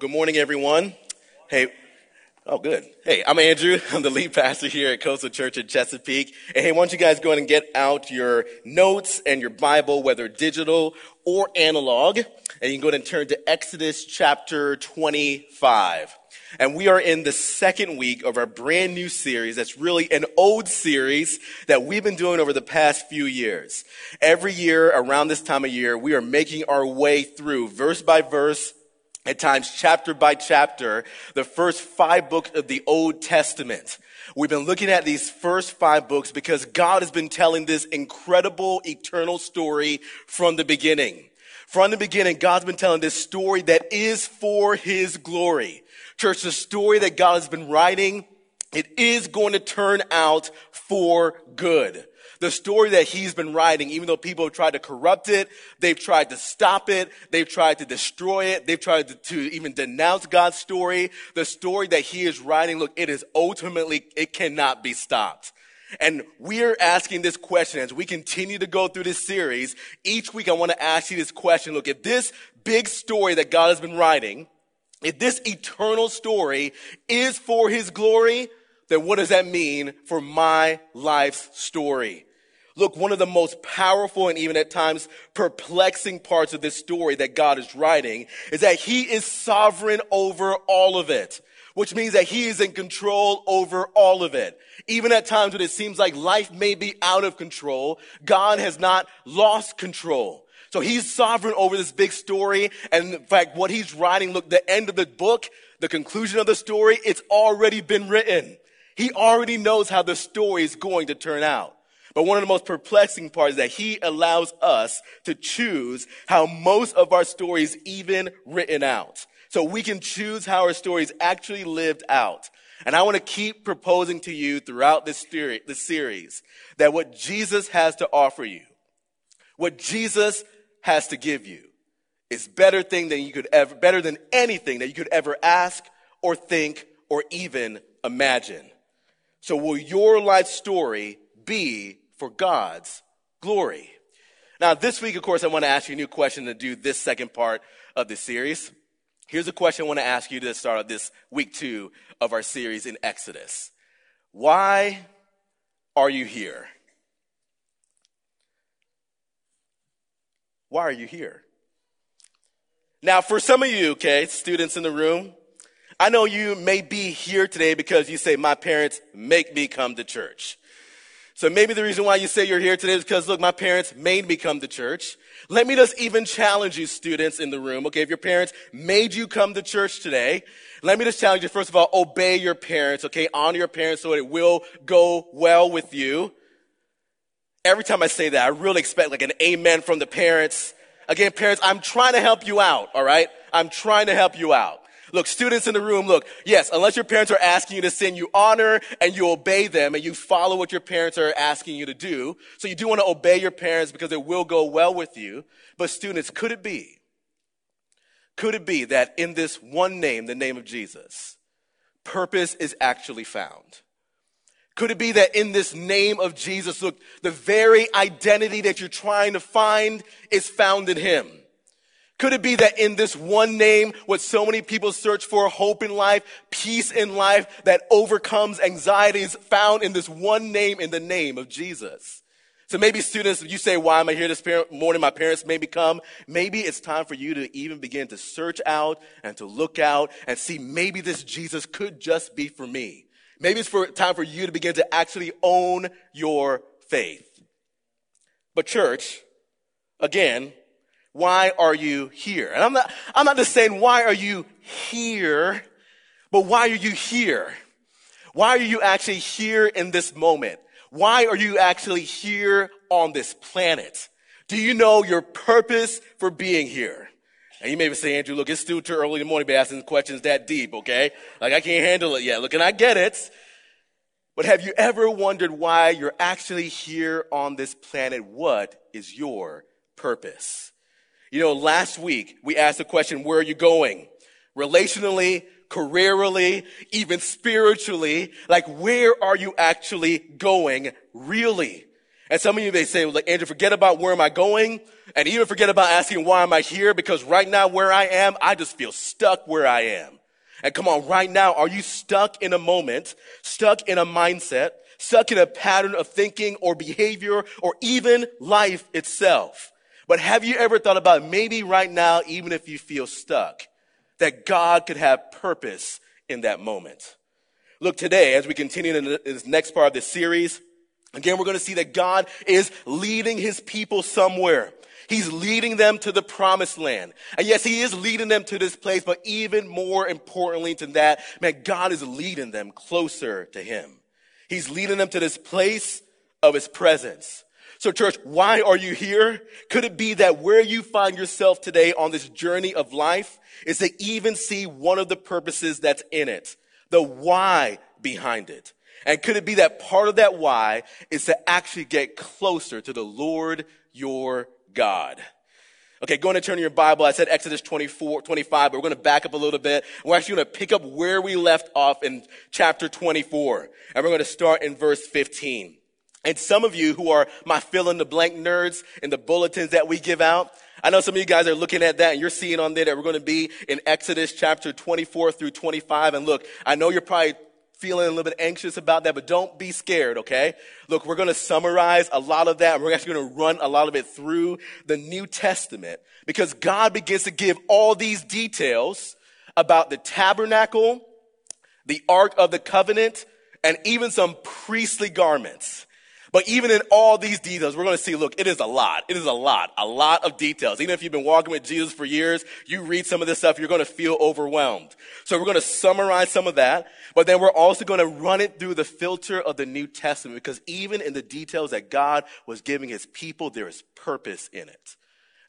good morning, everyone. Hey, oh, good. Hey, I'm Andrew. I'm the lead pastor here at Coastal Church in Chesapeake. And hey, why don't you guys go ahead and get out your notes and your Bible, whether digital or analog, and you can go ahead and turn to Exodus chapter 25. And we are in the second week of our brand new series that's really an old series that we've been doing over the past few years. Every year around this time of year, we are making our way through verse by verse, at times chapter by chapter, the first five books of the Old Testament. We've been looking at these first five books because God has been telling this incredible eternal story from the beginning. From the beginning, God's been telling this story that is for His glory. Church, the story that God has been writing, it is going to turn out for good. The story that he's been writing, even though people have tried to corrupt it, they've tried to stop it, they've tried to destroy it, they've tried to, to even denounce God's story, the story that he is writing, look, it is ultimately, it cannot be stopped. And we're asking this question as we continue to go through this series. Each week I want to ask you this question. Look, if this big story that God has been writing, if this eternal story is for his glory, then what does that mean for my life's story? Look, one of the most powerful and even at times perplexing parts of this story that God is writing is that he is sovereign over all of it, which means that he is in control over all of it. Even at times when it seems like life may be out of control, God has not lost control. So he's sovereign over this big story. And in fact, what he's writing, look, the end of the book, the conclusion of the story, it's already been written. He already knows how the story is going to turn out. But one of the most perplexing parts is that he allows us to choose how most of our stories even written out. So we can choose how our stories actually lived out. And I want to keep proposing to you throughout this, this series that what Jesus has to offer you, what Jesus has to give you is better thing than you could ever, better than anything that you could ever ask or think or even imagine. So will your life story be for God's glory? Now, this week, of course, I want to ask you a new question to do this second part of the series. Here's a question I want to ask you to start out this week two of our series in Exodus. Why are you here? Why are you here? Now, for some of you, okay, students in the room, I know you may be here today because you say, my parents make me come to church. So maybe the reason why you say you're here today is because, look, my parents made me come to church. Let me just even challenge you, students in the room, okay? If your parents made you come to church today, let me just challenge you, first of all, obey your parents, okay? Honor your parents so it will go well with you every time I say that, I really expect like an amen from the parents. Again, parents, I'm trying to help you out, all right? I'm trying to help you out. Look, students in the room, look, yes, unless your parents are asking you to sin, you honor and you obey them and you follow what your parents are asking you to do. So you do want to obey your parents because it will go well with you. But students, could it be, could it be that in this one name, the name of Jesus, purpose is actually found? Could it be that in this name of Jesus, look, the very identity that you're trying to find is found in Him? Could it be that in this one name, what so many people search for, hope in life, peace in life, that overcomes anxiety is found in this one name, in the name of Jesus? So maybe students, you say, why am I here this morning? My parents maybe come. Maybe it's time for you to even begin to search out and to look out and see maybe this Jesus could just be for me. Maybe it's for time for you to begin to actually own your faith. But church, again, why are you here? And I'm not, I'm not just saying why are you here, but why are you here? Why are you actually here in this moment? Why are you actually here on this planet? Do you know your purpose for being here? And you may be saying, Andrew, look, it's still too early in the morning to be asking questions that deep, okay? Like I can't handle it yet. Look, and I get it. But have you ever wondered why you're actually here on this planet? What is your purpose? You know, last week we asked the question, where are you going? Relationally, careerally, even spiritually, like where are you actually going really? And some of you may say, well, like, Andrew, forget about where am I going? And even forget about asking why am I here? Because right now where I am, I just feel stuck where I am. And come on, right now, are you stuck in a moment, stuck in a mindset, stuck in a pattern of thinking or behavior or even life itself? But have you ever thought about maybe right now, even if you feel stuck, that God could have purpose in that moment? Look, today, as we continue in this next part of this series, again, we're going to see that God is leading his people somewhere. He's leading them to the promised land. And yes, he is leading them to this place, but even more importantly than that, man, God is leading them closer to him. He's leading them to this place of his presence. So church, why are you here? Could it be that where you find yourself today on this journey of life is to even see one of the purposes that's in it? The why behind it. And could it be that part of that why is to actually get closer to the Lord your God? Okay, going to turn your Bible. I said Exodus 24, 25, but we're going to back up a little bit. We're actually going to pick up where we left off in chapter 24. And we're going to start in verse 15. And some of you who are my fill in the blank nerds in the bulletins that we give out, I know some of you guys are looking at that and you're seeing on there that we're going to be in Exodus chapter 24 through 25. And look, I know you're probably feeling a little bit anxious about that, but don't be scared, okay? Look, we're going to summarize a lot of that. And We're actually going to run a lot of it through the New Testament because God begins to give all these details about the tabernacle, the Ark of the Covenant, and even some priestly garments. But even in all these details, we're going to see, look, it is a lot. It is a lot, a lot of details. Even if you've been walking with Jesus for years, you read some of this stuff, you're going to feel overwhelmed. So we're going to summarize some of that, but then we're also going to run it through the filter of the New Testament because even in the details that God was giving his people, there is purpose in it.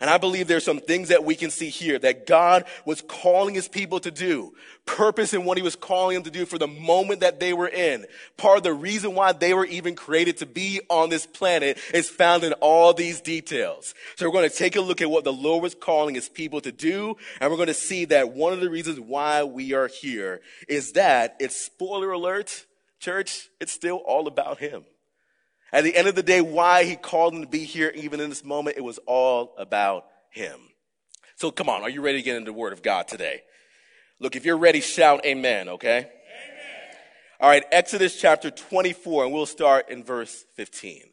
And I believe there's some things that we can see here that God was calling his people to do. Purpose in what he was calling them to do for the moment that they were in. Part of the reason why they were even created to be on this planet is found in all these details. So we're going to take a look at what the Lord was calling his people to do. And we're going to see that one of the reasons why we are here is that it's spoiler alert, church, it's still all about him. At the end of the day, why he called him to be here, even in this moment, it was all about him. So come on, are you ready to get into the word of God today? Look, if you're ready, shout amen, okay? Amen. All right, Exodus chapter 24, and we'll start in verse 15.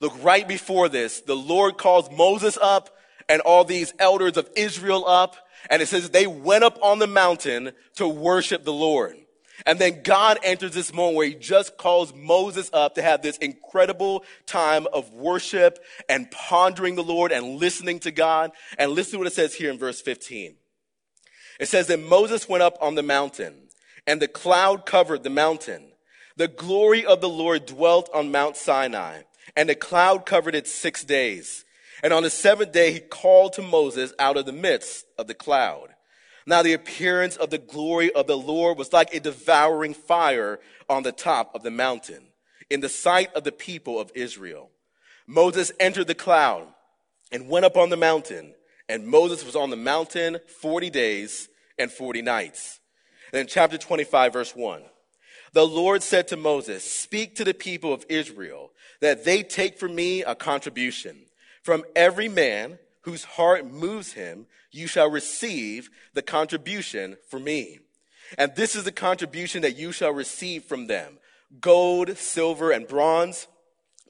Look, right before this, the Lord calls Moses up and all these elders of Israel up, and it says they went up on the mountain to worship the Lord. And then God enters this moment where he just calls Moses up to have this incredible time of worship and pondering the Lord and listening to God. And listen to what it says here in verse 15. It says that Moses went up on the mountain and the cloud covered the mountain. The glory of the Lord dwelt on Mount Sinai and the cloud covered it six days. And on the seventh day, he called to Moses out of the midst of the cloud. Now the appearance of the glory of the Lord was like a devouring fire on the top of the mountain in the sight of the people of Israel. Moses entered the cloud and went up on the mountain, and Moses was on the mountain 40 days and 40 nights. And in chapter 25, verse 1, the Lord said to Moses, Speak to the people of Israel that they take from me a contribution. From every man whose heart moves him, you shall receive the contribution for me. And this is the contribution that you shall receive from them gold, silver, and bronze,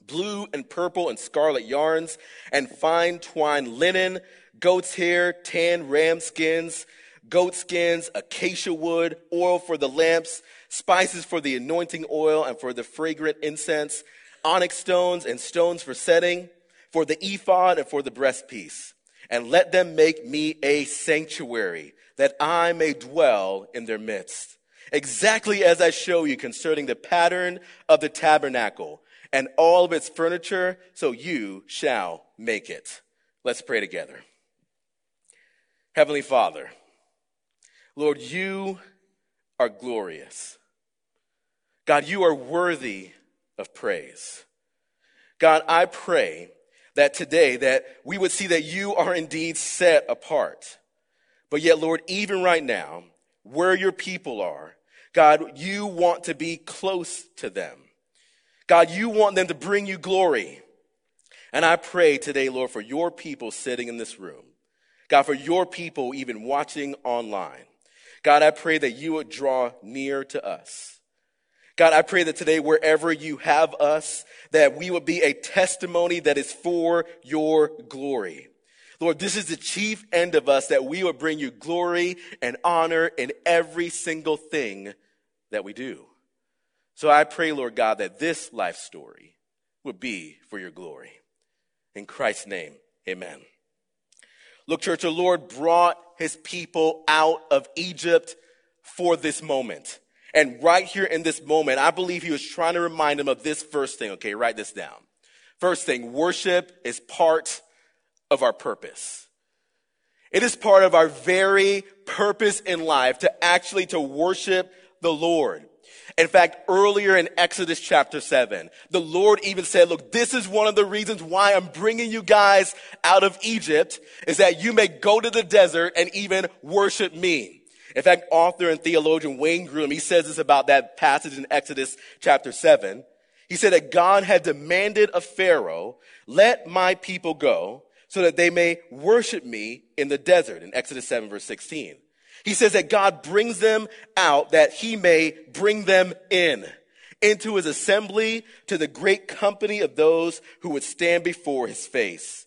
blue and purple and scarlet yarns, and fine twined linen, goat's hair, tan ram skins, goat skins, acacia wood, oil for the lamps, spices for the anointing oil and for the fragrant incense, onyx stones and stones for setting for the ephod and for the breastpiece. And let them make me a sanctuary that I may dwell in their midst. Exactly as I show you concerning the pattern of the tabernacle and all of its furniture, so you shall make it. Let's pray together. Heavenly Father, Lord, you are glorious. God, you are worthy of praise. God, I pray that today that we would see that you are indeed set apart. But yet, Lord, even right now, where your people are, God, you want to be close to them. God, you want them to bring you glory. And I pray today, Lord, for your people sitting in this room. God, for your people even watching online. God, I pray that you would draw near to us. God, I pray that today, wherever you have us, that we would be a testimony that is for your glory. Lord, this is the chief end of us that we would bring you glory and honor in every single thing that we do. So I pray, Lord God, that this life story would be for your glory. In Christ's name, amen. Look, church, the Lord brought his people out of Egypt for this moment. And right here in this moment, I believe he was trying to remind him of this first thing. Okay, write this down. First thing, worship is part of our purpose. It is part of our very purpose in life to actually to worship the Lord. In fact, earlier in Exodus chapter 7, the Lord even said, look, this is one of the reasons why I'm bringing you guys out of Egypt is that you may go to the desert and even worship me. In fact, author and theologian Wayne Grudem, he says this about that passage in Exodus chapter 7. He said that God had demanded of Pharaoh, let my people go so that they may worship me in the desert in Exodus 7 verse 16. He says that God brings them out that he may bring them in into his assembly to the great company of those who would stand before his face.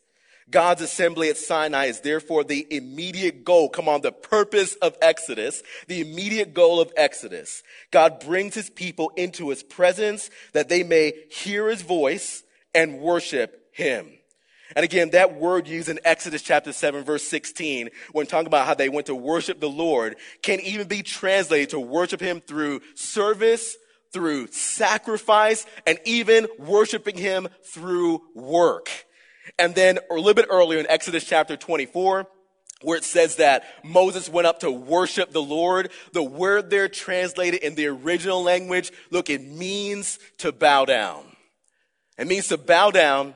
God's assembly at Sinai is therefore the immediate goal. Come on, the purpose of Exodus, the immediate goal of Exodus. God brings his people into his presence that they may hear his voice and worship him. And again, that word used in Exodus chapter 7 verse 16, when talking about how they went to worship the Lord, can even be translated to worship Him through service, through sacrifice, and even worshiping Him through work. And then a little bit earlier in Exodus chapter 24, where it says that Moses went up to worship the Lord. The word there translated in the original language, look, it means to bow down. It means to bow down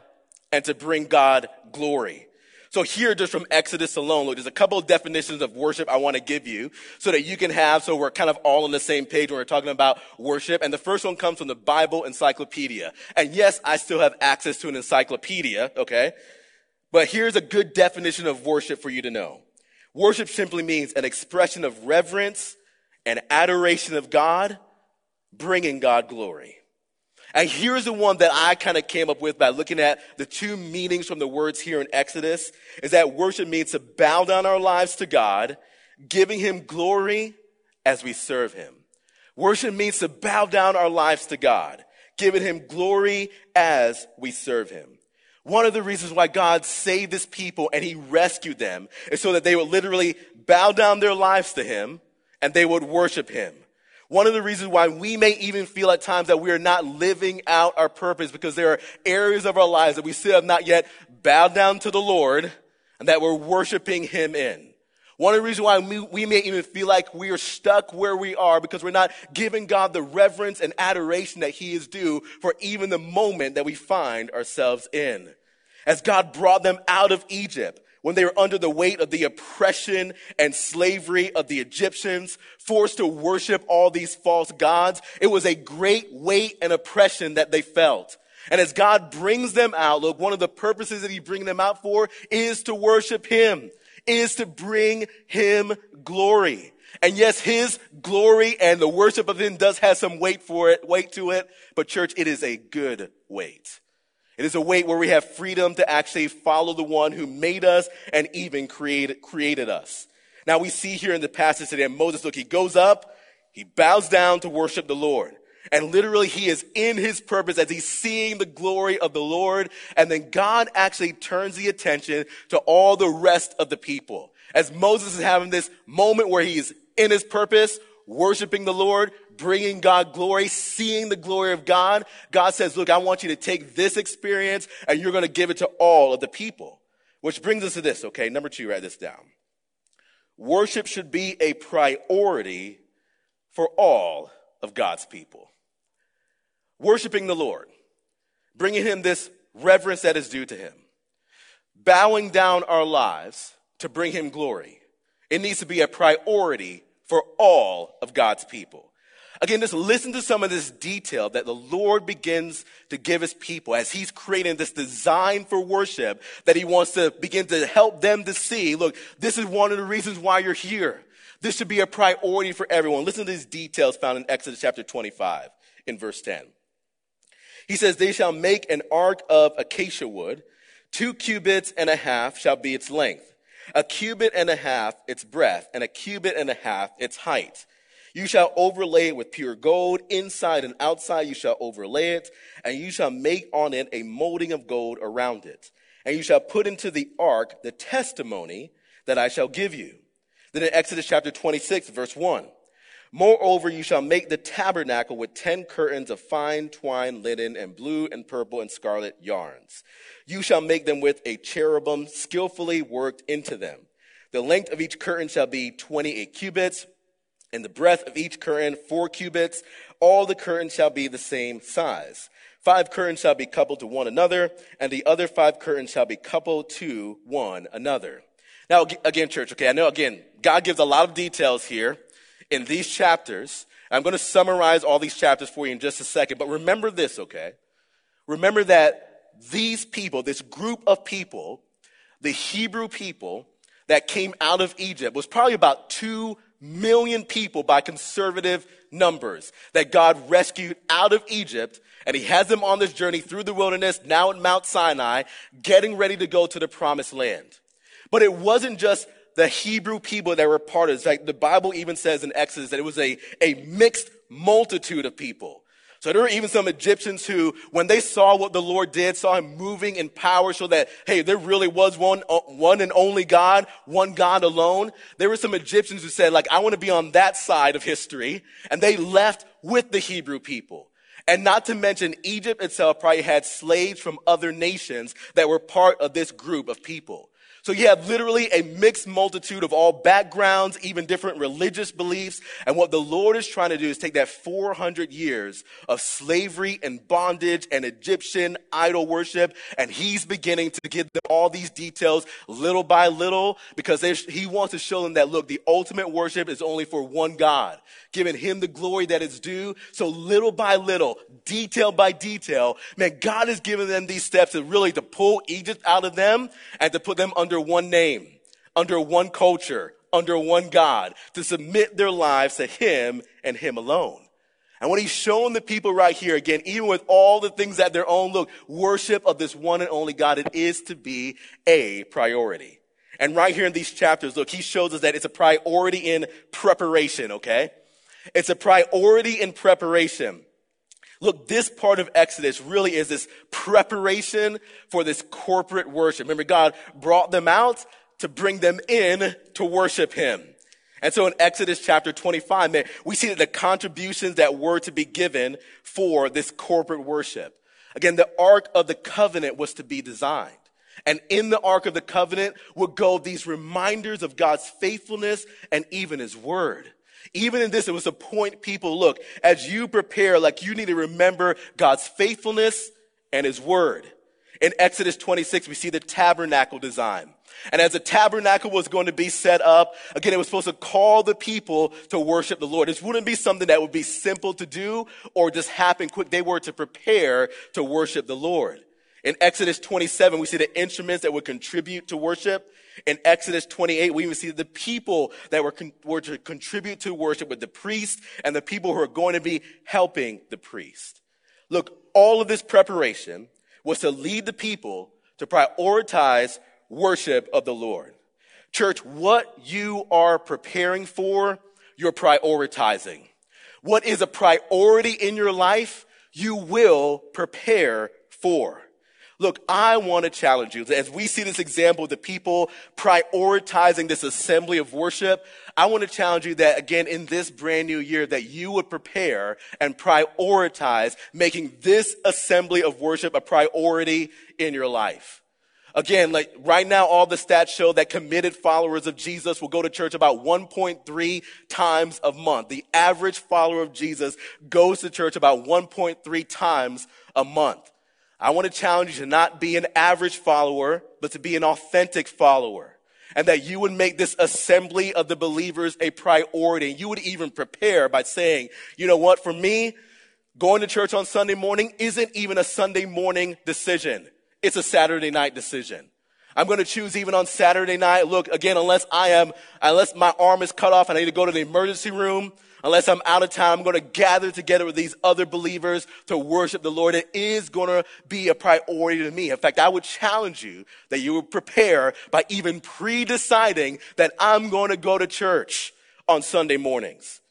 and to bring God glory. So here, just from Exodus alone, look, there's a couple of definitions of worship I want to give you so that you can have, so we're kind of all on the same page when we're talking about worship. And the first one comes from the Bible Encyclopedia. And yes, I still have access to an encyclopedia, okay? But here's a good definition of worship for you to know. Worship simply means an expression of reverence and adoration of God, bringing God glory. And here's the one that I kind of came up with by looking at the two meanings from the words here in Exodus is that worship means to bow down our lives to God, giving him glory as we serve him. Worship means to bow down our lives to God, giving him glory as we serve him. One of the reasons why God saved his people and he rescued them is so that they would literally bow down their lives to him and they would worship him. One of the reasons why we may even feel at times that we are not living out our purpose because there are areas of our lives that we still have not yet bowed down to the Lord and that we're worshiping Him in. One of the reasons why we, may even feel like we are stuck where we are because we're not giving God the reverence and adoration that He is due for even the moment that we find ourselves in. As God brought them out of Egypt, when they were under the weight of the oppression and slavery of the Egyptians, forced to worship all these false gods. It was a great weight and oppression that they felt. And as God brings them out, look, one of the purposes that He brings them out for is to worship Him, is to bring Him glory. And yes, His glory and the worship of Him does have some weight for it, weight to it, but church, it is a good weight. It is a way where we have freedom to actually follow the one who made us and even created, created us. Now we see here in the passage today, Moses, look, he goes up, he bows down to worship the Lord. And literally he is in his purpose as he's seeing the glory of the Lord. And then God actually turns the attention to all the rest of the people. As Moses is having this moment where he's in his purpose, worshiping the Lord, bringing God glory, seeing the glory of God, God says, look, I want you to take this experience and you're going to give it to all of the people. Which brings us to this, okay? Number two, write this down. Worship should be a priority for all of God's people. Worshiping the Lord, bringing Him this reverence that is due to Him, bowing down our lives to bring Him glory. It needs to be a priority for all of God's people. Again, just listen to some of this detail that the Lord begins to give his people as he's creating this design for worship that he wants to begin to help them to see. Look, this is one of the reasons why you're here. This should be a priority for everyone. Listen to these details found in Exodus chapter 25 in verse 10. He says, They shall make an ark of acacia wood. Two cubits and a half shall be its length, a cubit and a half its breadth, and a cubit and a half its height. You shall overlay it with pure gold. Inside and outside you shall overlay it, and you shall make on it a molding of gold around it. And you shall put into the ark the testimony that I shall give you. Then in Exodus chapter 26, verse 1. Moreover, you shall make the tabernacle with ten curtains of fine twine, linen, and blue and purple and scarlet yarns. You shall make them with a cherubim skillfully worked into them. The length of each curtain shall be 28 cubits, and the breadth of each curtain four cubits. All the curtains shall be the same size. Five curtains shall be coupled to one another, and the other five curtains shall be coupled to one another. Now, again, church, okay, I know again, God gives a lot of details here in these chapters. I'm going to summarize all these chapters for you in just a second, but remember this, okay? Remember that these people, this group of people, the Hebrew people that came out of Egypt was probably about 2 million people by conservative numbers that God rescued out of Egypt and he has them on this journey through the wilderness, now at Mount Sinai, getting ready to go to the promised land. But it wasn't just the Hebrew people that were part of it. Like the Bible even says in Exodus that it was a, a mixed multitude of people. So there were even some Egyptians who, when they saw what the Lord did, saw him moving in power, so that, hey, there really was one, uh, one and only God, one God alone. There were some Egyptians who said, like, I want to be on that side of history. And they left with the Hebrew people. And not to mention, Egypt itself probably had slaves from other nations that were part of this group of people. So you have literally a mixed multitude of all backgrounds, even different religious beliefs. And what the Lord is trying to do is take that 400 years of slavery and bondage and Egyptian idol worship, and he's beginning to give them all these details little by little because he wants to show them that, look, the ultimate worship is only for one God, giving him the glory that is due. So little by little, detail by detail, man, God is giving them these steps to really to pull Egypt out of them and to put them under under one name, under one culture, under one God, to submit their lives to Him and Him alone. And what he's shown the people right here, again, even with all the things that their own look, worship of this one and only God, it is to be a priority. And right here in these chapters, look, he shows us that it's a priority in preparation, okay? It's a priority in preparation. Look, this part of Exodus really is this preparation for this corporate worship. Remember, God brought them out to bring them in to worship Him. And so in Exodus chapter 25, man, we see that the contributions that were to be given for this corporate worship. Again, the Ark of the Covenant was to be designed. And in the Ark of the Covenant would go these reminders of God's faithfulness and even His Word. Even in this, it was to point people, look, as you prepare, like you need to remember God's faithfulness and his word. In Exodus 26, we see the tabernacle design. And as the tabernacle was going to be set up, again, it was supposed to call the people to worship the Lord. This wouldn't be something that would be simple to do or just happen quick. They were to prepare to worship the Lord. In Exodus 27, we see the instruments that would contribute to worship. In Exodus 28, we even see the people that were, con- were to contribute to worship with the priest and the people who are going to be helping the priest. Look, all of this preparation was to lead the people to prioritize worship of the Lord. Church, what you are preparing for, you're prioritizing. What is a priority in your life, you will prepare for. Look, I want to challenge you. As we see this example of the people prioritizing this assembly of worship, I want to challenge you that again in this brand new year that you would prepare and prioritize making this assembly of worship a priority in your life. Again, like right now, all the stats show that committed followers of Jesus will go to church about 1.3 times a month. The average follower of Jesus goes to church about 1.3 times a month. I want to challenge you to not be an average follower, but to be an authentic follower. and that you would make this assembly of the believers a priority. You would even prepare by saying, you know what, for me, going to church on Sunday morning isn't even a Sunday morning decision. It's a Saturday night decision. I'm going to choose even on Saturday night. Look, again, unless I am, unless my arm is cut off and I need to go to the emergency room, unless I'm out of town, I'm going to gather together with these other believers to worship the Lord. It is going to be a priority to me. In fact, I would challenge you that you would prepare by even pre-deciding that I'm going to go to church on Sunday mornings.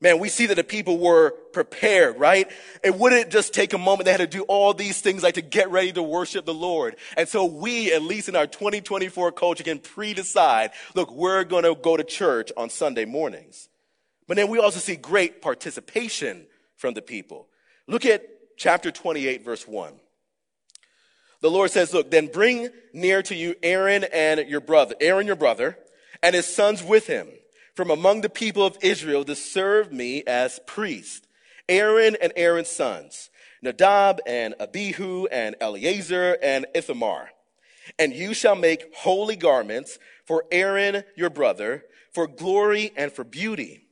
Man, we see that the people were prepared, right? It wouldn't just take a moment. They had to do all these things like to get ready to worship the Lord. And so we, at least in our 2024 culture, can pre-decide, look, we're going to go to church on Sunday mornings. But then we also see great participation from the people. Look at chapter 28, verse 1. The Lord says, look, then bring near to you Aaron and your brother, Aaron your brother, and his sons with him from among the people of Israel to serve me as priest. Aaron and Aaron's sons, Nadab and Abihu and Eleazar and Ithamar. And you shall make holy garments for Aaron your brother, for glory and for beauty.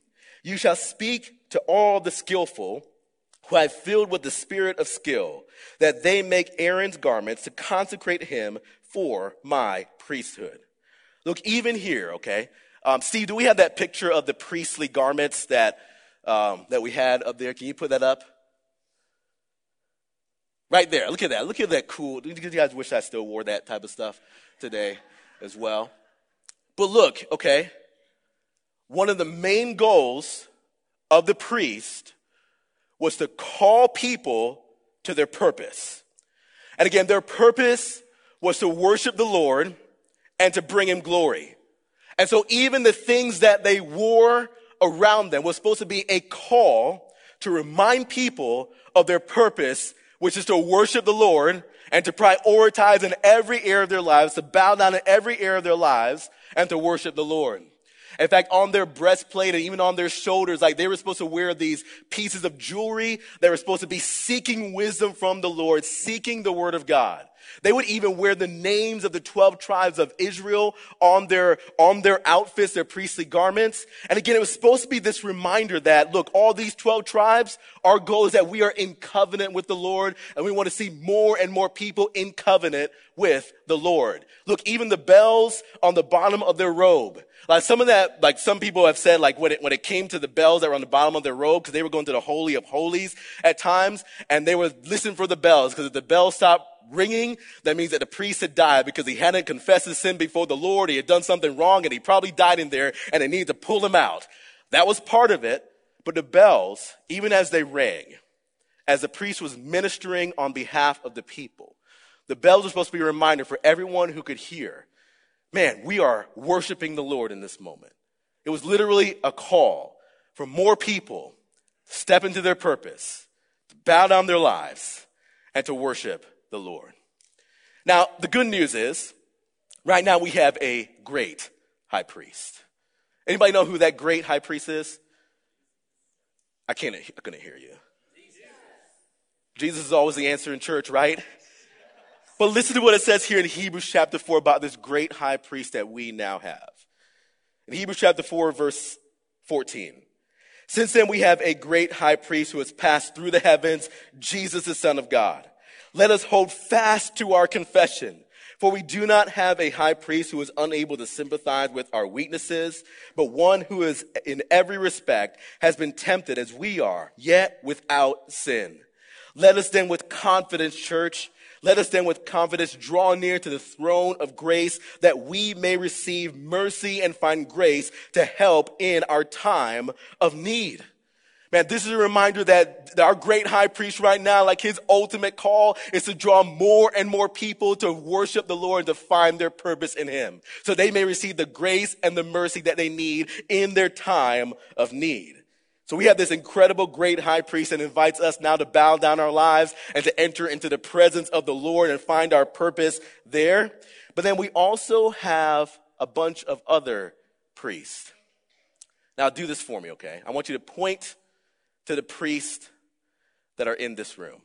You shall speak to all the skillful who I have filled with the spirit of skill, that they make Aaron's garments to consecrate him for my priesthood. Look, even here, okay, um, Steve, do we have that picture of the priestly garments that, um, that we had up there? Can you put that up? Right there. Look at that. Look at that cool. Do you guys wish I still wore that type of stuff today as well? But look, okay. One of the main goals of the priest was to call people to their purpose. And again, their purpose was to worship the Lord and to bring him glory. And so even the things that they wore around them was supposed to be a call to remind people of their purpose, which is to worship the Lord and to prioritize in every area of their lives, to bow down in every area of their lives and to worship the Lord. In fact, on their breastplate and even on their shoulders, like they were supposed to wear these pieces of jewelry. They were supposed to be seeking wisdom from the Lord, seeking the word of God. They would even wear the names of the 12 tribes of Israel on their, on their outfits, their priestly garments. And again, it was supposed to be this reminder that, look, all these 12 tribes, our goal is that we are in covenant with the Lord and we want to see more and more people in covenant with the Lord. Look, even the bells on the bottom of their robe. Like some of that, like some people have said, like when it, when it came to the bells that were on the bottom of their robe, because they were going to the Holy of Holies at times, and they would listen for the bells, because if the bells stopped ringing, that means that the priest had died because he hadn't confessed his sin before the Lord. He had done something wrong and he probably died in there and they needed to pull him out. That was part of it. But the bells, even as they rang, as the priest was ministering on behalf of the people, the bells were supposed to be a reminder for everyone who could hear, man, we are worshiping the Lord in this moment. It was literally a call for more people to step into their purpose, to bow down their lives, and to worship the Lord. Now, the good news is, right now we have a great high priest. Anybody know who that great high priest is? I can't, I couldn't hear you. Jesus Jesus is always the answer in church, right? But listen to what it says here in Hebrews chapter 4 about this great high priest that we now have. In Hebrews chapter 4, verse 14. Since then we have a great high priest who has passed through the heavens, Jesus, the Son of God. Let us hold fast to our confession. For we do not have a high priest who is unable to sympathize with our weaknesses, but one who is in every respect has been tempted as we are, yet without sin. Let us then with confidence, church, let us then with confidence draw near to the throne of grace that we may receive mercy and find grace to help in our time of need. Man, this is a reminder that our great high priest right now, like his ultimate call is to draw more and more people to worship the Lord and to find their purpose in him. So they may receive the grace and the mercy that they need in their time of need. So we have this incredible great high priest and invites us now to bow down our lives and to enter into the presence of the Lord and find our purpose there. But then we also have a bunch of other priests. Now do this for me, okay? I want you to point to the priests that are in this room.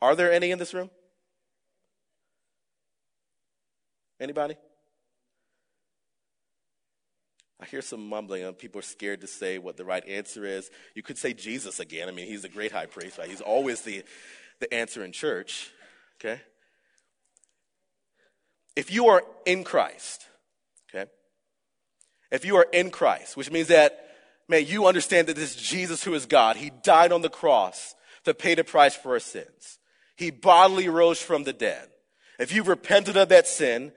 Are there any in this room? Anybody? I hear some mumbling, and people are scared to say what the right answer is. You could say Jesus again. I mean, he's a great high priest, right? He's always the, the answer in church, okay? If you are in Christ, okay? If you are in Christ, which means that, man, you understand that this Jesus who is God, he died on the cross to pay the price for our sins. He bodily rose from the dead. If you've repented of that sin,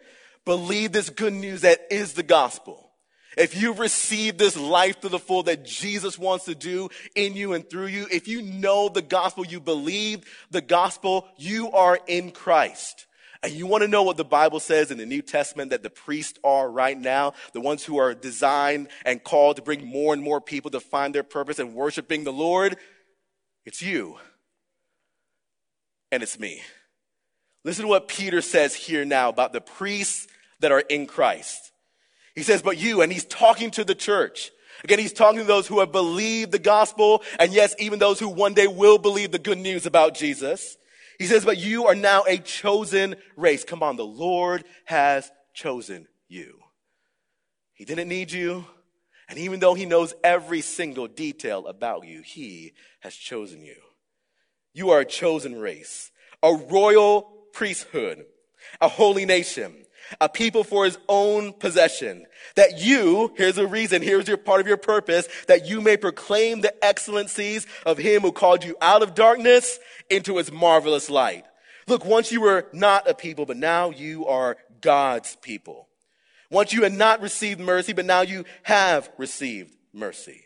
believe this good news that is the gospel if you've received this life to the full that Jesus wants to do in you and through you, if you know the gospel, you believe the gospel, you are in Christ. And you want to know what the Bible says in the New Testament that the priests are right now, the ones who are designed and called to bring more and more people to find their purpose in worshiping the Lord? It's you. And it's me. Listen to what Peter says here now about the priests that are in Christ. He says, but you, and he's talking to the church. Again, he's talking to those who have believed the gospel, and yes, even those who one day will believe the good news about Jesus. He says, but you are now a chosen race. Come on, the Lord has chosen you. He didn't need you, and even though he knows every single detail about you, he has chosen you. You are a chosen race, a royal priesthood, a holy nation a people for his own possession. That you, here's a reason, here's your part of your purpose, that you may proclaim the excellencies of him who called you out of darkness into his marvelous light. Look, once you were not a people, but now you are God's people. Once you had not received mercy, but now you have received mercy.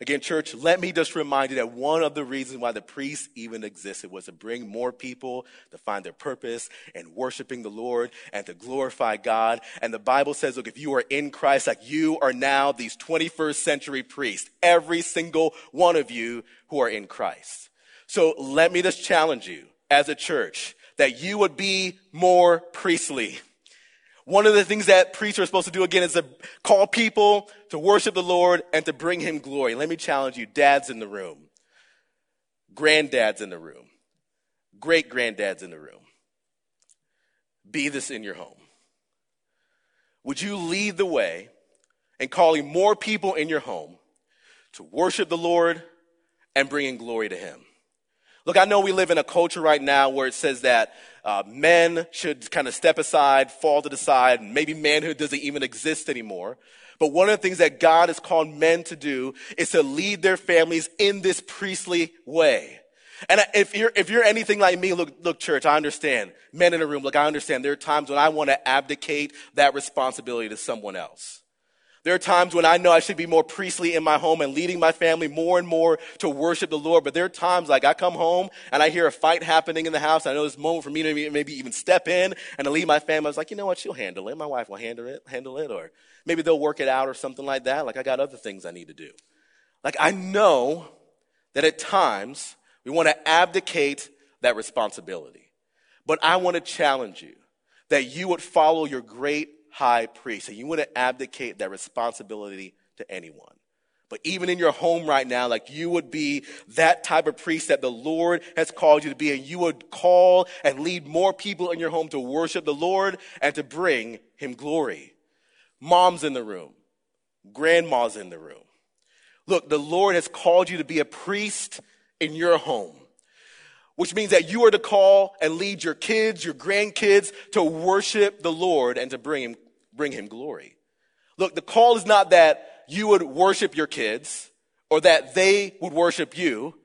Again, church, let me just remind you that one of the reasons why the priests even existed was to bring more people to find their purpose and worshiping the Lord and to glorify God. And the Bible says, look, if you are in Christ, like you are now these 21st century priests, every single one of you who are in Christ. So let me just challenge you as a church that you would be more priestly one of the things that priests are supposed to do again is to call people to worship the Lord and to bring him glory. Let me challenge you, dads in the room, granddads in the room, great granddads in the room. Be this in your home. Would you lead the way in calling more people in your home to worship the Lord and bringing glory to him? Look, I know we live in a culture right now where it says that uh, men should kind of step aside, fall to the side, and maybe manhood doesn't even exist anymore. But one of the things that God has called men to do is to lead their families in this priestly way. And if you're, if you're anything like me, look, look, church, I understand. Men in a room, look, I understand. There are times when I want to abdicate that responsibility to someone else. There are times when I know I should be more priestly in my home and leading my family more and more to worship the Lord. But there are times like I come home and I hear a fight happening in the house. I know this moment for me to maybe even step in and to lead my family. I was like, you know what? She'll handle it. My wife will handle it, handle it. Or maybe they'll work it out or something like that. Like I got other things I need to do. Like I know that at times we want to abdicate that responsibility. But I want to challenge you that you would follow your great high priest, and you wouldn't abdicate that responsibility to anyone. But even in your home right now, like you would be that type of priest that the Lord has called you to be, and you would call and lead more people in your home to worship the Lord and to bring him glory. Moms in the room, grandmas in the room. Look, the Lord has called you to be a priest in your home which means that you are to call and lead your kids, your grandkids to worship the Lord and to bring him bring him glory. Look, the call is not that you would worship your kids or that they would worship you.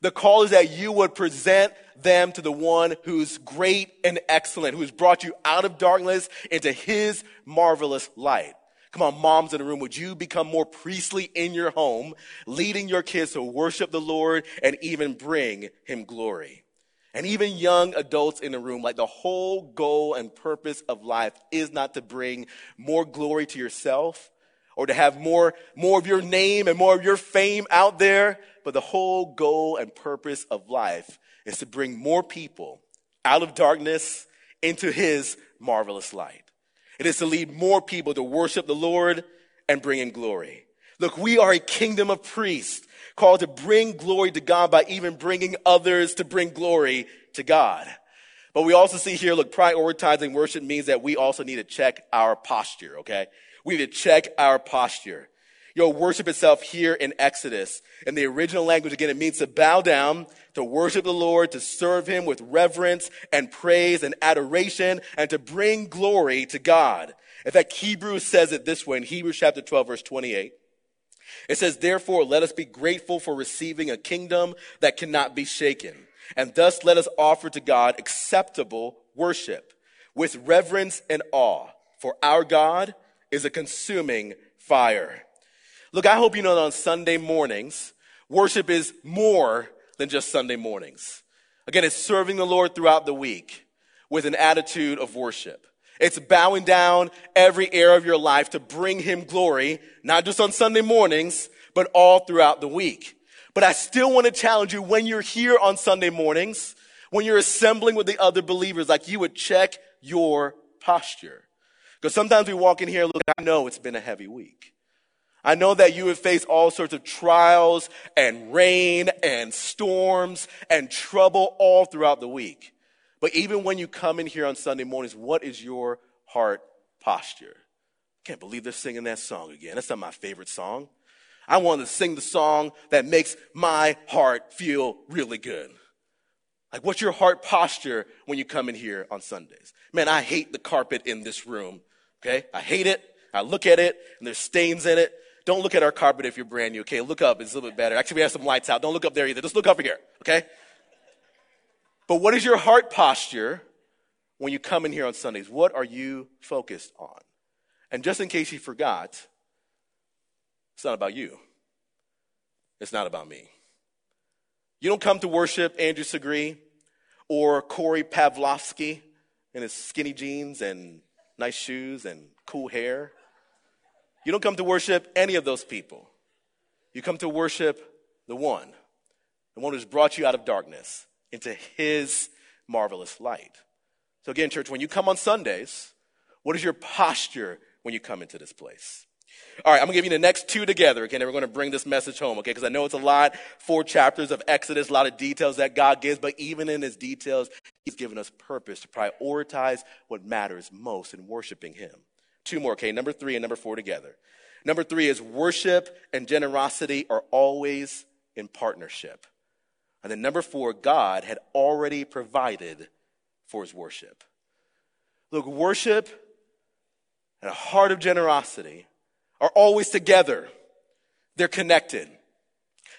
The call is that you would present them to the one who's great and excellent, who's brought you out of darkness into his marvelous light. Come on, moms in the room, would you become more priestly in your home, leading your kids to worship the Lord and even bring him glory? And even young adults in the room, like the whole goal and purpose of life is not to bring more glory to yourself or to have more, more of your name and more of your fame out there, but the whole goal and purpose of life is to bring more people out of darkness into his marvelous light. It is to lead more people to worship the Lord and bring in glory. Look, we are a kingdom of priests called to bring glory to God by even bringing others to bring glory to God. But we also see here, look, prioritizing worship means that we also need to check our posture, okay? We need to check our posture. Your worship itself here in Exodus, in the original language, again, it means to bow down, to worship the Lord, to serve Him with reverence and praise and adoration, and to bring glory to God. In fact, Hebrews says it this way in Hebrews chapter 12, verse 28. It says, Therefore, let us be grateful for receiving a kingdom that cannot be shaken. And thus let us offer to God acceptable worship with reverence and awe, for our God is a consuming fire. Look, I hope you know that on Sunday mornings, worship is more than just Sunday mornings. Again, it's serving the Lord throughout the week with an attitude of worship. It's bowing down every area of your life to bring him glory, not just on Sunday mornings, but all throughout the week. But I still want to challenge you when you're here on Sunday mornings, when you're assembling with the other believers, like you would check your posture. Because sometimes we walk in here, look, I know it's been a heavy week. I know that you have faced all sorts of trials and rain and storms and trouble all throughout the week. But even when you come in here on Sunday mornings, what is your heart posture? Can't believe they're singing that song again. That's not my favorite song. I want to sing the song that makes my heart feel really good. Like, what's your heart posture when you come in here on Sundays? Man, I hate the carpet in this room. Okay? I hate it. I look at it and there's stains in it. Don't look at our carpet if you're brand new. Okay? Look up. It's a little bit better. Actually, we have some lights out. Don't look up there either. Just look up here. Okay? But what is your heart posture when you come in here on Sundays? What are you focused on? And just in case you forgot, it's not about you. It's not about me. You don't come to worship Andrew Segre or Corey Pavlovsky in his skinny jeans and nice shoes and cool hair. You don't come to worship any of those people. You come to worship the one, the one who's brought you out of darkness into his marvelous light. So, again, church, when you come on Sundays, what is your posture when you come into this place? All right, I'm gonna give you the next two together, okay? And we're gonna bring this message home, okay? Because I know it's a lot, four chapters of Exodus, a lot of details that God gives, but even in his details, he's given us purpose to prioritize what matters most in worshiping him. Two more, okay? Number three and number four together. Number three is worship and generosity are always in partnership. And then number four, God had already provided for his worship. Look, worship and a heart of generosity are always together. They're connected.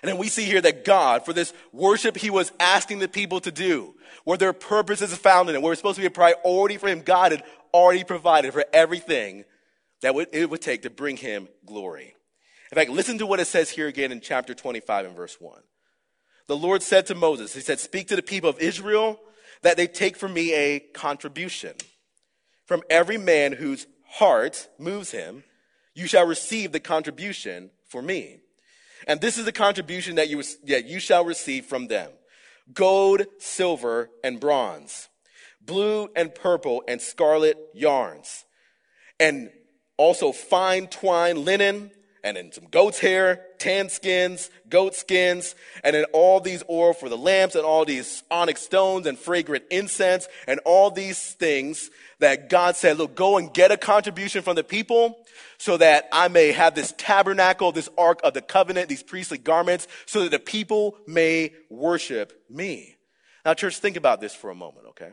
And then we see here that God, for this worship he was asking the people to do, where their purpose is found in it, where it's supposed to be a priority for him, God had already provided for everything that it would take to bring him glory. In fact, listen to what it says here again in chapter 25 and verse 1. The Lord said to Moses, He said, Speak to the people of Israel that they take from me a contribution. From every man whose heart moves him, you shall receive the contribution for me. And this is the contribution that you, that you shall receive from them. Gold, silver, and bronze. Blue and purple and scarlet yarns. And also fine twine linen and then some goat's hair, tan skins, goat skins, and then all these oil for the lamps and all these onyx stones and fragrant incense and all these things that God said, look, go and get a contribution from the people so that I may have this tabernacle, this ark of the covenant, these priestly garments, so that the people may worship me. Now, church, think about this for a moment, okay?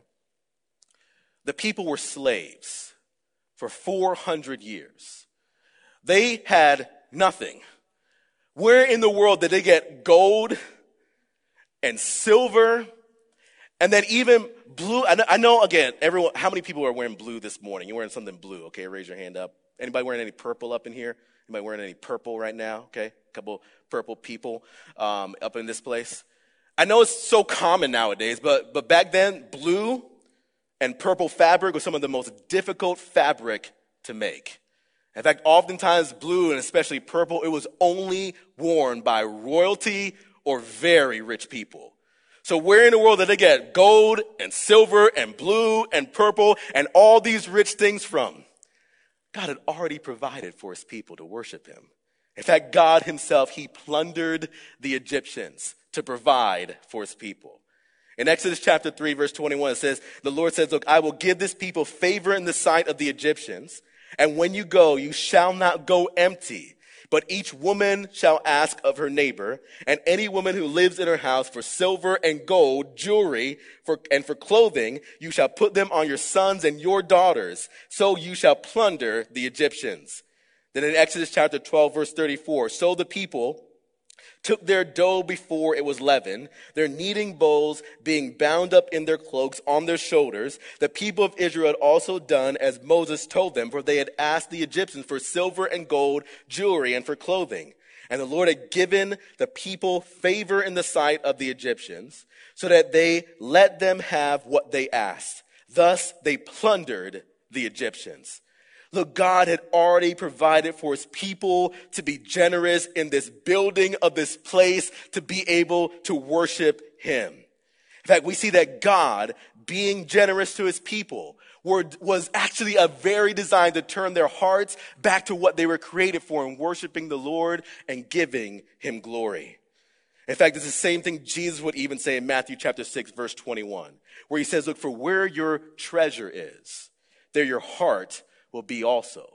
The people were slaves for 400 years. They had nothing. Where in the world did they get gold and silver and then even blue? I know, again, everyone, how many people are wearing blue this morning? You're wearing something blue, okay? Raise your hand up. Anybody wearing any purple up in here? Anybody wearing any purple right now? Okay, a couple purple people um, up in this place. I know it's so common nowadays, but, but back then, blue and purple fabric was some of the most difficult fabric to make. In fact, oftentimes blue and especially purple, it was only worn by royalty or very rich people. So where in the world did they get gold and silver and blue and purple and all these rich things from? God had already provided for his people to worship him. In fact, God himself, he plundered the Egyptians to provide for his people. In Exodus chapter 3, verse 21, it says, The Lord says, Look, I will give this people favor in the sight of the Egyptians, and when you go, you shall not go empty. But each woman shall ask of her neighbor, and any woman who lives in her house for silver and gold, jewelry, for, and for clothing, you shall put them on your sons and your daughters. So you shall plunder the Egyptians. Then in Exodus chapter 12, verse 34, so the people took their dough before it was leavened, their kneading bowls being bound up in their cloaks on their shoulders. The people of Israel had also done as Moses told them, for they had asked the Egyptians for silver and gold, jewelry, and for clothing. And the Lord had given the people favor in the sight of the Egyptians, so that they let them have what they asked. Thus they plundered the Egyptians. Look, God had already provided for his people to be generous in this building of this place to be able to worship him. In fact, we see that God, being generous to his people, were, was actually a very design to turn their hearts back to what they were created for in worshiping the Lord and giving him glory. In fact, it's the same thing Jesus would even say in Matthew chapter 6, verse 21, where he says, Look, for where your treasure is, there your heart will be also.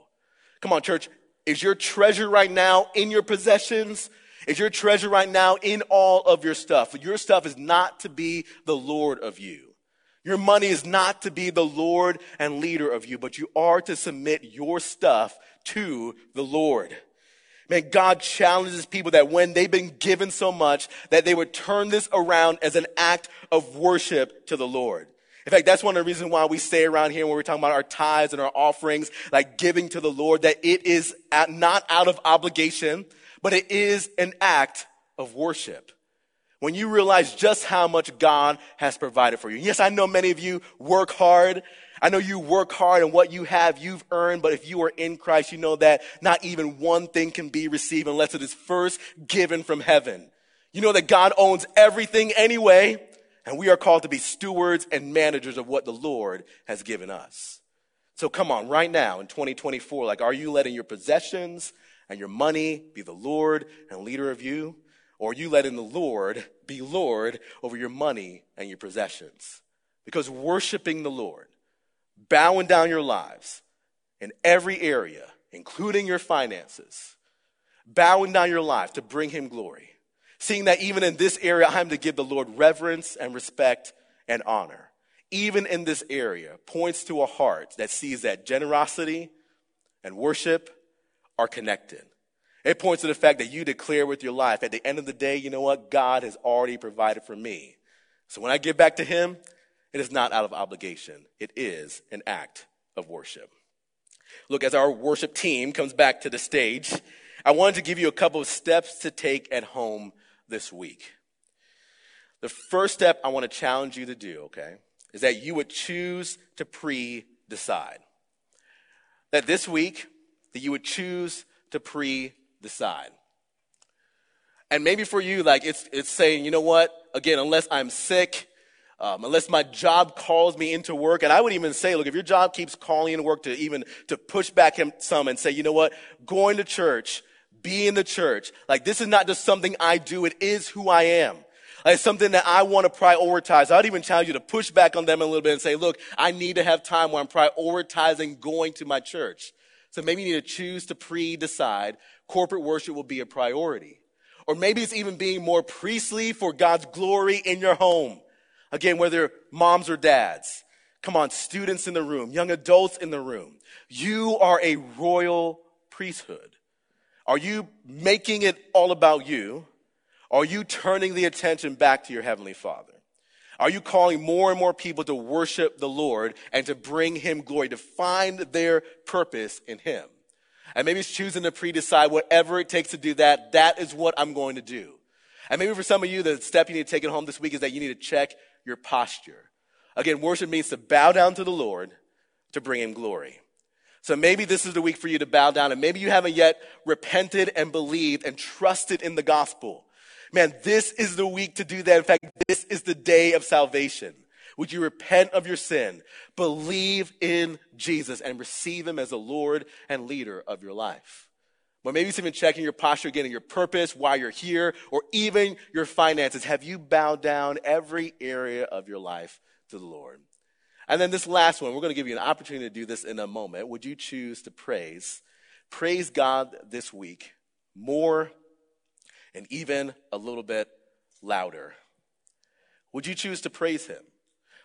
Come on, church. Is your treasure right now in your possessions? Is your treasure right now in all of your stuff? Your stuff is not to be the Lord of you. Your money is not to be the Lord and leader of you, but you are to submit your stuff to the Lord. Man, God challenges people that when they've been given so much, that they would turn this around as an act of worship to the Lord. In fact, that's one of the reasons why we stay around here when we're talking about our tithes and our offerings, like giving to the Lord, that it is not out of obligation, but it is an act of worship. When you realize just how much God has provided for you. Yes, I know many of you work hard. I know you work hard and what you have, you've earned, but if you are in Christ, you know that not even one thing can be received unless it is first given from heaven. You know that God owns everything anyway. And we are called to be stewards and managers of what the Lord has given us. So come on, right now in 2024, like, are you letting your possessions and your money be the Lord and leader of you? Or are you letting the Lord be Lord over your money and your possessions? Because worshiping the Lord, bowing down your lives in every area, including your finances, bowing down your life to bring Him glory, seeing that even in this area, I'm to give the Lord reverence and respect and honor. Even in this area, points to a heart that sees that generosity and worship are connected. It points to the fact that you declare with your life, at the end of the day, you know what? God has already provided for me. So when I give back to Him, it is not out of obligation. It is an act of worship. Look, as our worship team comes back to the stage, I wanted to give you a couple of steps to take at home this week. The first step I want to challenge you to do, okay, is that you would choose to pre decide. That this week, that you would choose to pre decide. And maybe for you, like it's, it's saying, you know what? Again, unless I'm sick, um, unless my job calls me into work, and I would even say, look, if your job keeps calling into work to even to push back some and say, you know what, going to church be in the church. Like this is not just something I do, it is who I am. It's something that I want to prioritize. I'd even challenge you to push back on them a little bit and say, look, I need to have time where I'm prioritizing going to my church. So maybe you need to choose to pre-decide corporate worship will be a priority. Or maybe it's even being more priestly for God's glory in your home. Again, whether moms or dads. Come on, students in the room, young adults in the room. You are a royal priesthood. Are you making it all about you? Are you turning the attention back to your Heavenly Father? Are you calling more and more people to worship the Lord and to bring Him glory, to find their purpose in Him? And maybe it's choosing to pre-decide whatever it takes to do that, that is what I'm going to do. And maybe for some of you, the step you need to take it home this week is that you need to check your posture. Again, worship means to bow down to the Lord to bring Him glory. So maybe this is the week for you to bow down and maybe you haven't yet repented and believed and trusted in the gospel. man, this is the week to do that. In fact, this is the day of salvation. Would you repent of your sin, believe in Jesus, and receive him as the Lord and leader of your life? But maybe it's even checking your posture, getting your purpose, why you're here, or even your finances. Have you bowed down every area of your life to the Lord? And then this last one, we're going to give you an opportunity to do this in a moment. Would you choose to praise? Praise God this week more and even a little bit louder. Would you choose to praise Him?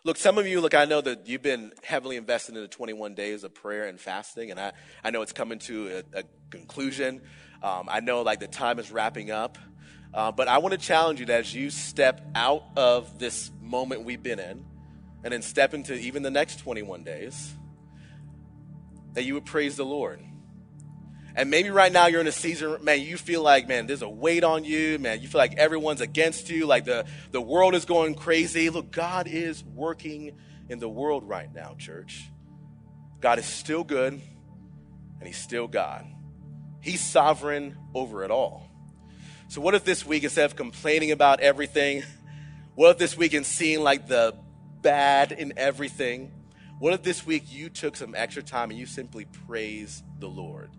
Look, some of you, look, I know that you've been heavily invested in the 21 days of prayer and fasting, and I, I know it's coming to a, a conclusion. Um, I know like the time is wrapping up. Uh, but I want to challenge you that as you step out of this moment we've been in, and then step into even the next 21 days, that you would praise the Lord. And maybe right now you're in a season, man, you feel like, man, there's a weight on you, man. You feel like everyone's against you, like the, the world is going crazy. Look, God is working in the world right now, church. God is still good, and He's still God. He's sovereign over it all. So, what if this week, instead of complaining about everything, what if this week, in seeing like the bad in everything, what if this week you took some extra time and you simply praise the Lord?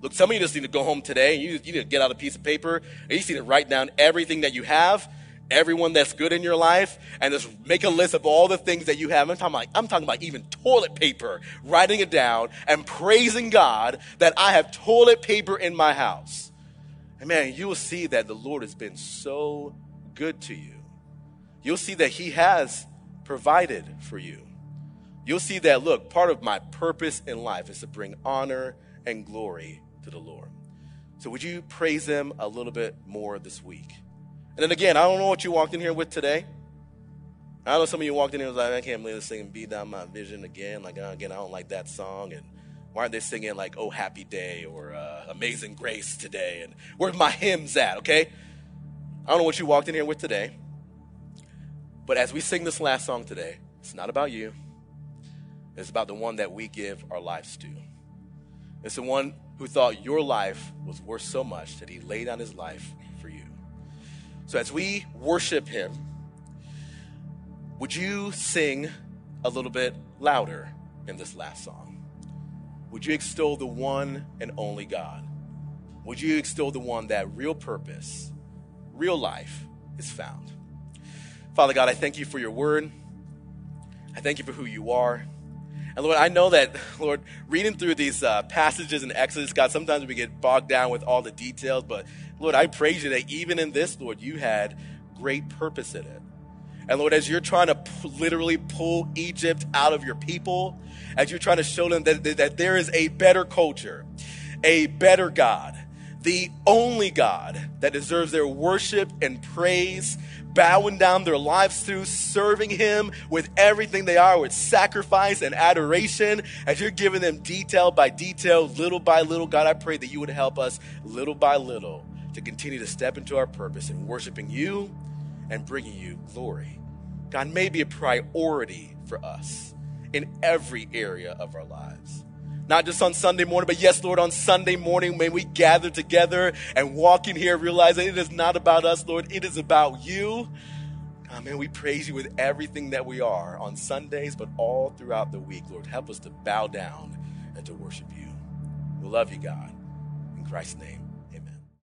Look, some of you just need to go home today and you, you need to get out a piece of paper and you need to write down everything that you have, everyone that's good in your life, and just make a list of all the things that you have. I'm talking about, I'm talking about even toilet paper, writing it down and praising God that I have toilet paper in my house. And man, you will see that the Lord has been so good to you. You'll see that He has provided for you. You'll see that, look, part of my purpose in life is to bring honor and glory to the Lord. So would you praise him a little bit more this week? And then again, I don't know what you walked in here with today. I know some of you walked in here and was like, I can't believe they're singing Be Thou My Vision again. Like, again, I don't like that song. And why aren't they singing like Oh Happy Day or uh, Amazing Grace today? And where's my hymns at, okay? I don't know what you walked in here with today. But as we sing this last song today, it's not about you. It's about the one that we give our lives to. It's the one who thought your life was worth so much that he laid down his life for you. So as we worship him, would you sing a little bit louder in this last song? Would you extol the one and only God? Would you extol the one that real purpose, real life is found? Father God, I thank you for your word. I thank you for who you are. And Lord, I know that, Lord, reading through these uh, passages in Exodus, God, sometimes we get bogged down with all the details, but Lord, I praise you that even in this, Lord, you had great purpose in it. And Lord, as you're trying to p- literally pull Egypt out of your people, as you're trying to show them that, that, that there is a better culture, a better God, the only God that deserves their worship and praise, bowing down their lives through, serving Him with everything they are, with sacrifice and adoration, as you're giving them detail by detail, little by little. God, I pray that you would help us little by little to continue to step into our purpose in worshiping you and bringing you glory. God may be a priority for us in every area of our lives. Not just on Sunday morning, but yes, Lord, on Sunday morning, may we gather together and walk in here realizing it is not about us, Lord, it is about you. God, man, we praise you with everything that we are on Sundays, but all throughout the week, Lord. Help us to bow down and to worship you. We love you, God. In Christ's name.